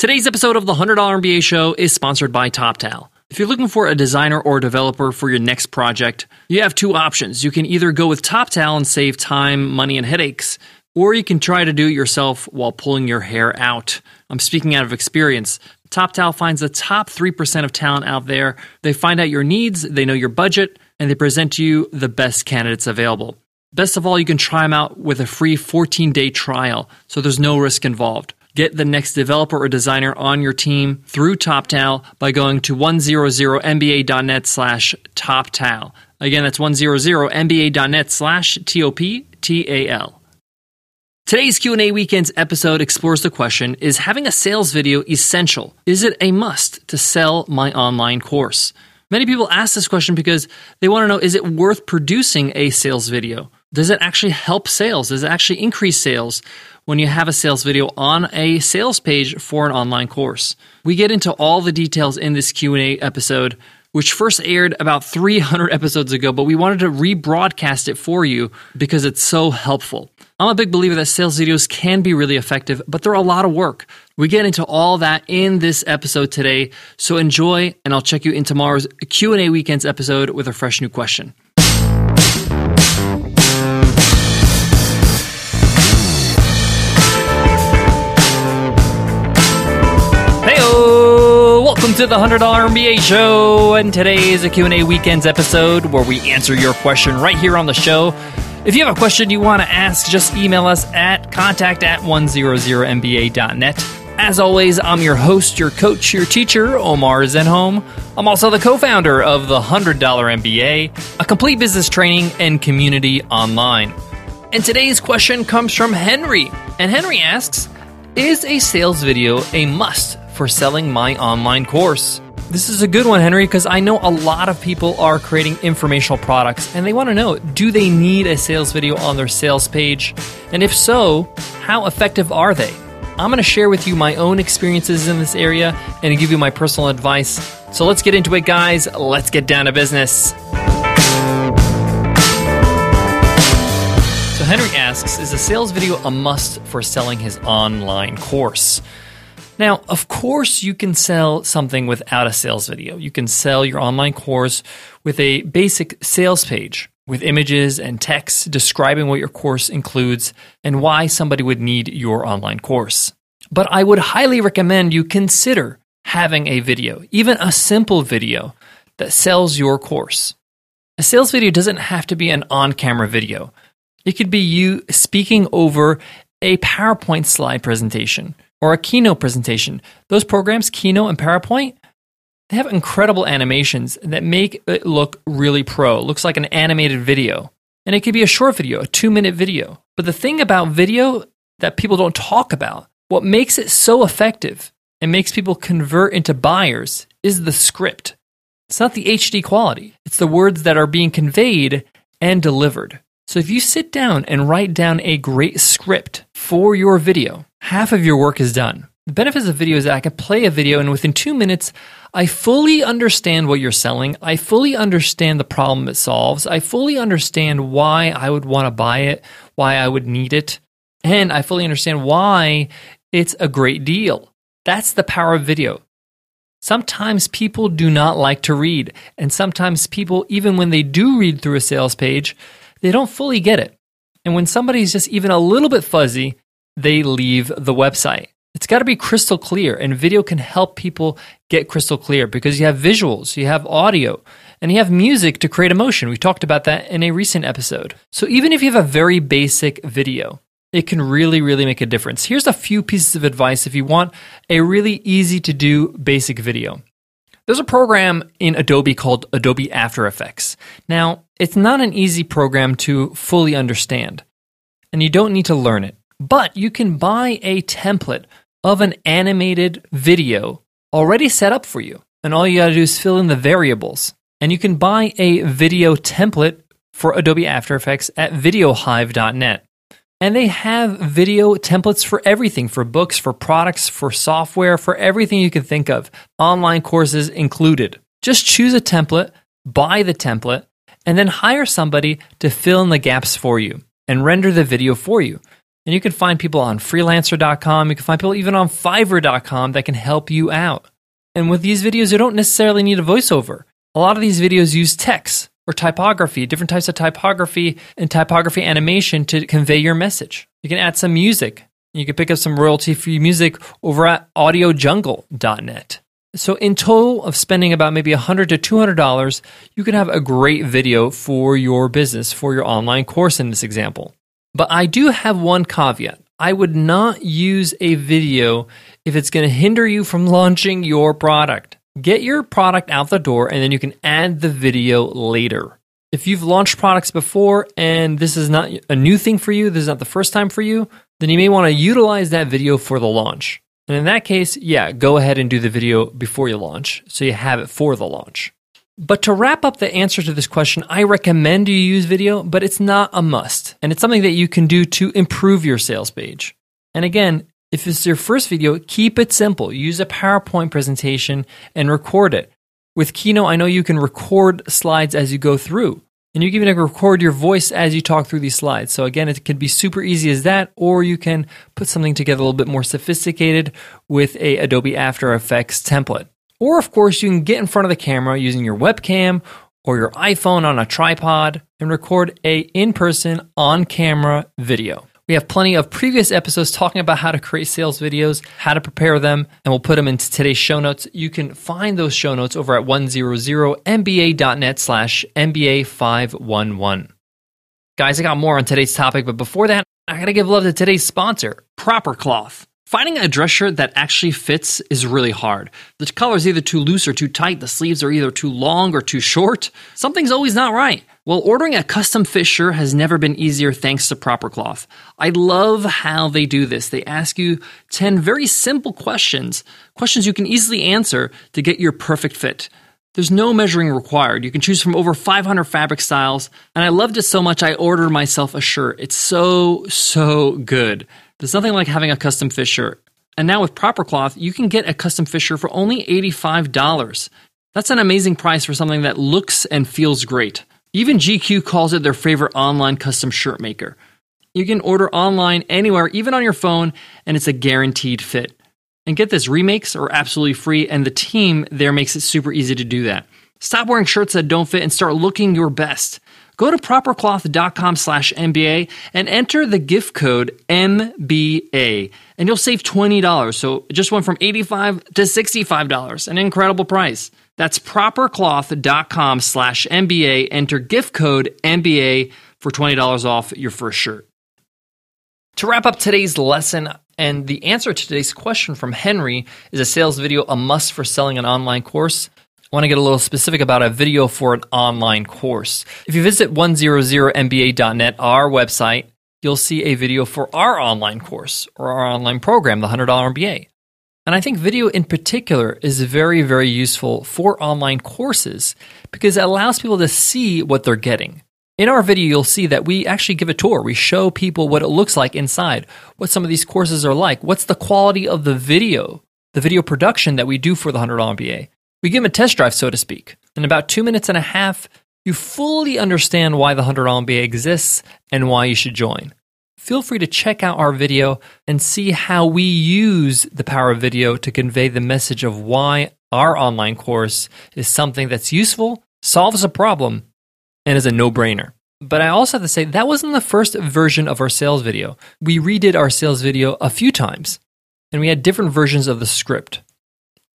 Today's episode of the $100 MBA Show is sponsored by TopTal. If you're looking for a designer or developer for your next project, you have two options. You can either go with TopTal and save time, money, and headaches, or you can try to do it yourself while pulling your hair out. I'm speaking out of experience. TopTal finds the top 3% of talent out there. They find out your needs, they know your budget, and they present to you the best candidates available. Best of all, you can try them out with a free 14 day trial, so there's no risk involved. Get the next developer or designer on your team through TopTal by going to 100mba.net slash TopTal. Again, that's 100mba.net slash T-O-P-T-A-L. Today's Q&A Weekends episode explores the question, is having a sales video essential? Is it a must to sell my online course? Many people ask this question because they want to know, is it worth producing a sales video? Does it actually help sales? Does it actually increase sales? when you have a sales video on a sales page for an online course. We get into all the details in this Q&A episode which first aired about 300 episodes ago, but we wanted to rebroadcast it for you because it's so helpful. I'm a big believer that sales videos can be really effective, but they're a lot of work. We get into all that in this episode today, so enjoy and I'll check you in tomorrow's Q&A weekends episode with a fresh new question. To the $100 MBA show, and today is a Q&A weekends episode where we answer your question right here on the show. If you have a question you want to ask, just email us at contact at 100mba.net. As always, I'm your host, your coach, your teacher, Omar Zenhom. I'm also the co-founder of the $100 MBA, a complete business training and community online. And today's question comes from Henry, and Henry asks, is a sales video a must for selling my online course. This is a good one, Henry, because I know a lot of people are creating informational products and they want to know do they need a sales video on their sales page? And if so, how effective are they? I'm going to share with you my own experiences in this area and give you my personal advice. So let's get into it, guys. Let's get down to business. So Henry asks Is a sales video a must for selling his online course? Now, of course, you can sell something without a sales video. You can sell your online course with a basic sales page with images and text describing what your course includes and why somebody would need your online course. But I would highly recommend you consider having a video, even a simple video that sells your course. A sales video doesn't have to be an on camera video. It could be you speaking over a PowerPoint slide presentation or a Keynote presentation. Those programs, Keynote and PowerPoint, they have incredible animations that make it look really pro. It looks like an animated video. And it could be a short video, a two minute video. But the thing about video that people don't talk about, what makes it so effective and makes people convert into buyers is the script. It's not the HD quality, it's the words that are being conveyed and delivered. So if you sit down and write down a great script for your video, half of your work is done. The benefits of video is that I can play a video and within two minutes, I fully understand what you're selling. I fully understand the problem it solves. I fully understand why I would want to buy it, why I would need it, and I fully understand why it's a great deal. That's the power of video. Sometimes people do not like to read, and sometimes people, even when they do read through a sales page, they don't fully get it. And when somebody's just even a little bit fuzzy, they leave the website. It's got to be crystal clear, and video can help people get crystal clear because you have visuals, you have audio, and you have music to create emotion. We talked about that in a recent episode. So even if you have a very basic video, it can really, really make a difference. Here's a few pieces of advice if you want a really easy to do basic video. There's a program in Adobe called Adobe After Effects. Now, it's not an easy program to fully understand, and you don't need to learn it, but you can buy a template of an animated video already set up for you. And all you got to do is fill in the variables. And you can buy a video template for Adobe After Effects at videohive.net. And they have video templates for everything for books, for products, for software, for everything you can think of, online courses included. Just choose a template, buy the template, and then hire somebody to fill in the gaps for you and render the video for you. And you can find people on freelancer.com. You can find people even on fiverr.com that can help you out. And with these videos, you don't necessarily need a voiceover. A lot of these videos use text or typography, different types of typography and typography animation to convey your message. You can add some music. You can pick up some royalty free music over at audiojungle.net. So, in total of spending about maybe $100 to $200, you can have a great video for your business, for your online course in this example. But I do have one caveat. I would not use a video if it's going to hinder you from launching your product. Get your product out the door and then you can add the video later. If you've launched products before and this is not a new thing for you, this is not the first time for you, then you may want to utilize that video for the launch. And in that case, yeah, go ahead and do the video before you launch so you have it for the launch. But to wrap up the answer to this question, I recommend you use video, but it's not a must. And it's something that you can do to improve your sales page. And again, if it's your first video, keep it simple. Use a PowerPoint presentation and record it. With Keynote, I know you can record slides as you go through. And you can even record your voice as you talk through these slides. So again, it can be super easy as that, or you can put something together a little bit more sophisticated with a Adobe After Effects template. Or, of course, you can get in front of the camera using your webcam or your iPhone on a tripod and record a in-person on-camera video. We have plenty of previous episodes talking about how to create sales videos, how to prepare them, and we'll put them into today's show notes. You can find those show notes over at 100mba.net slash MBA511. Guys, I got more on today's topic, but before that, I gotta give love to today's sponsor, Proper Cloth. Finding a dress shirt that actually fits is really hard. The color is either too loose or too tight, the sleeves are either too long or too short. Something's always not right. Well, ordering a custom fit shirt has never been easier thanks to Proper Cloth. I love how they do this. They ask you 10 very simple questions, questions you can easily answer to get your perfect fit. There's no measuring required. You can choose from over 500 fabric styles, and I loved it so much I ordered myself a shirt. It's so, so good. There's nothing like having a custom fit shirt. And now with Proper Cloth, you can get a custom fit shirt for only $85. That's an amazing price for something that looks and feels great. Even GQ calls it their favorite online custom shirt maker. You can order online anywhere, even on your phone, and it's a guaranteed fit. And get this, remakes are absolutely free, and the team there makes it super easy to do that. Stop wearing shirts that don't fit and start looking your best. Go to propercloth.com slash MBA and enter the gift code MBA and you'll save $20. So it just went from 85 to $65, an incredible price. That's propercloth.com slash MBA. Enter gift code MBA for $20 off your first shirt. To wrap up today's lesson, and the answer to today's question from Henry is a sales video a must for selling an online course? Want to get a little specific about a video for an online course. If you visit 100mba.net, our website, you'll see a video for our online course or our online program, the $100 MBA. And I think video in particular is very, very useful for online courses because it allows people to see what they're getting. In our video, you'll see that we actually give a tour. We show people what it looks like inside, what some of these courses are like, what's the quality of the video, the video production that we do for the $100 MBA. We give them a test drive, so to speak. In about two minutes and a half, you fully understand why the $100 MBA exists and why you should join. Feel free to check out our video and see how we use the power of video to convey the message of why our online course is something that's useful, solves a problem, and is a no brainer. But I also have to say, that wasn't the first version of our sales video. We redid our sales video a few times, and we had different versions of the script.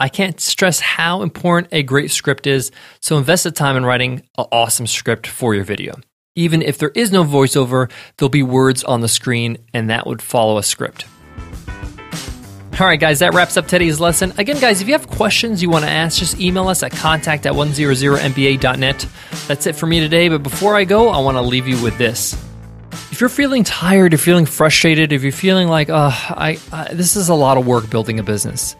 I can't stress how important a great script is, so invest the time in writing an awesome script for your video. Even if there is no voiceover, there'll be words on the screen, and that would follow a script. All right, guys, that wraps up today's lesson. Again, guys, if you have questions you want to ask, just email us at contact at 100mba.net. That's it for me today, but before I go, I want to leave you with this. If you're feeling tired, if you're feeling frustrated, if you're feeling like, oh, I, I this is a lot of work building a business,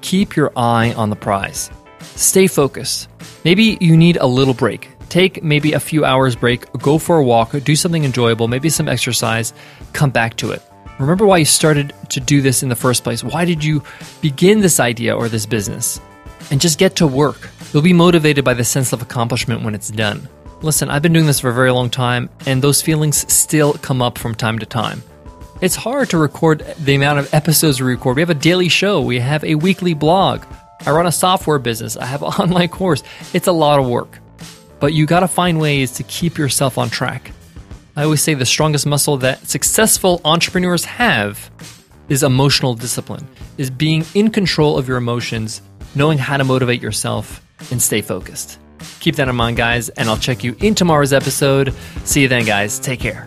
keep your eye on the prize. Stay focused. Maybe you need a little break. Take maybe a few hours break, go for a walk, do something enjoyable, maybe some exercise, come back to it. Remember why you started to do this in the first place. Why did you begin this idea or this business? And just get to work. You'll be motivated by the sense of accomplishment when it's done. Listen, I've been doing this for a very long time, and those feelings still come up from time to time. It's hard to record the amount of episodes we record. We have a daily show, we have a weekly blog. I run a software business, I have an online course. It's a lot of work. But you got to find ways to keep yourself on track. I always say the strongest muscle that successful entrepreneurs have is emotional discipline, is being in control of your emotions, knowing how to motivate yourself and stay focused. Keep that in mind, guys, and I'll check you in tomorrow's episode. See you then, guys. Take care.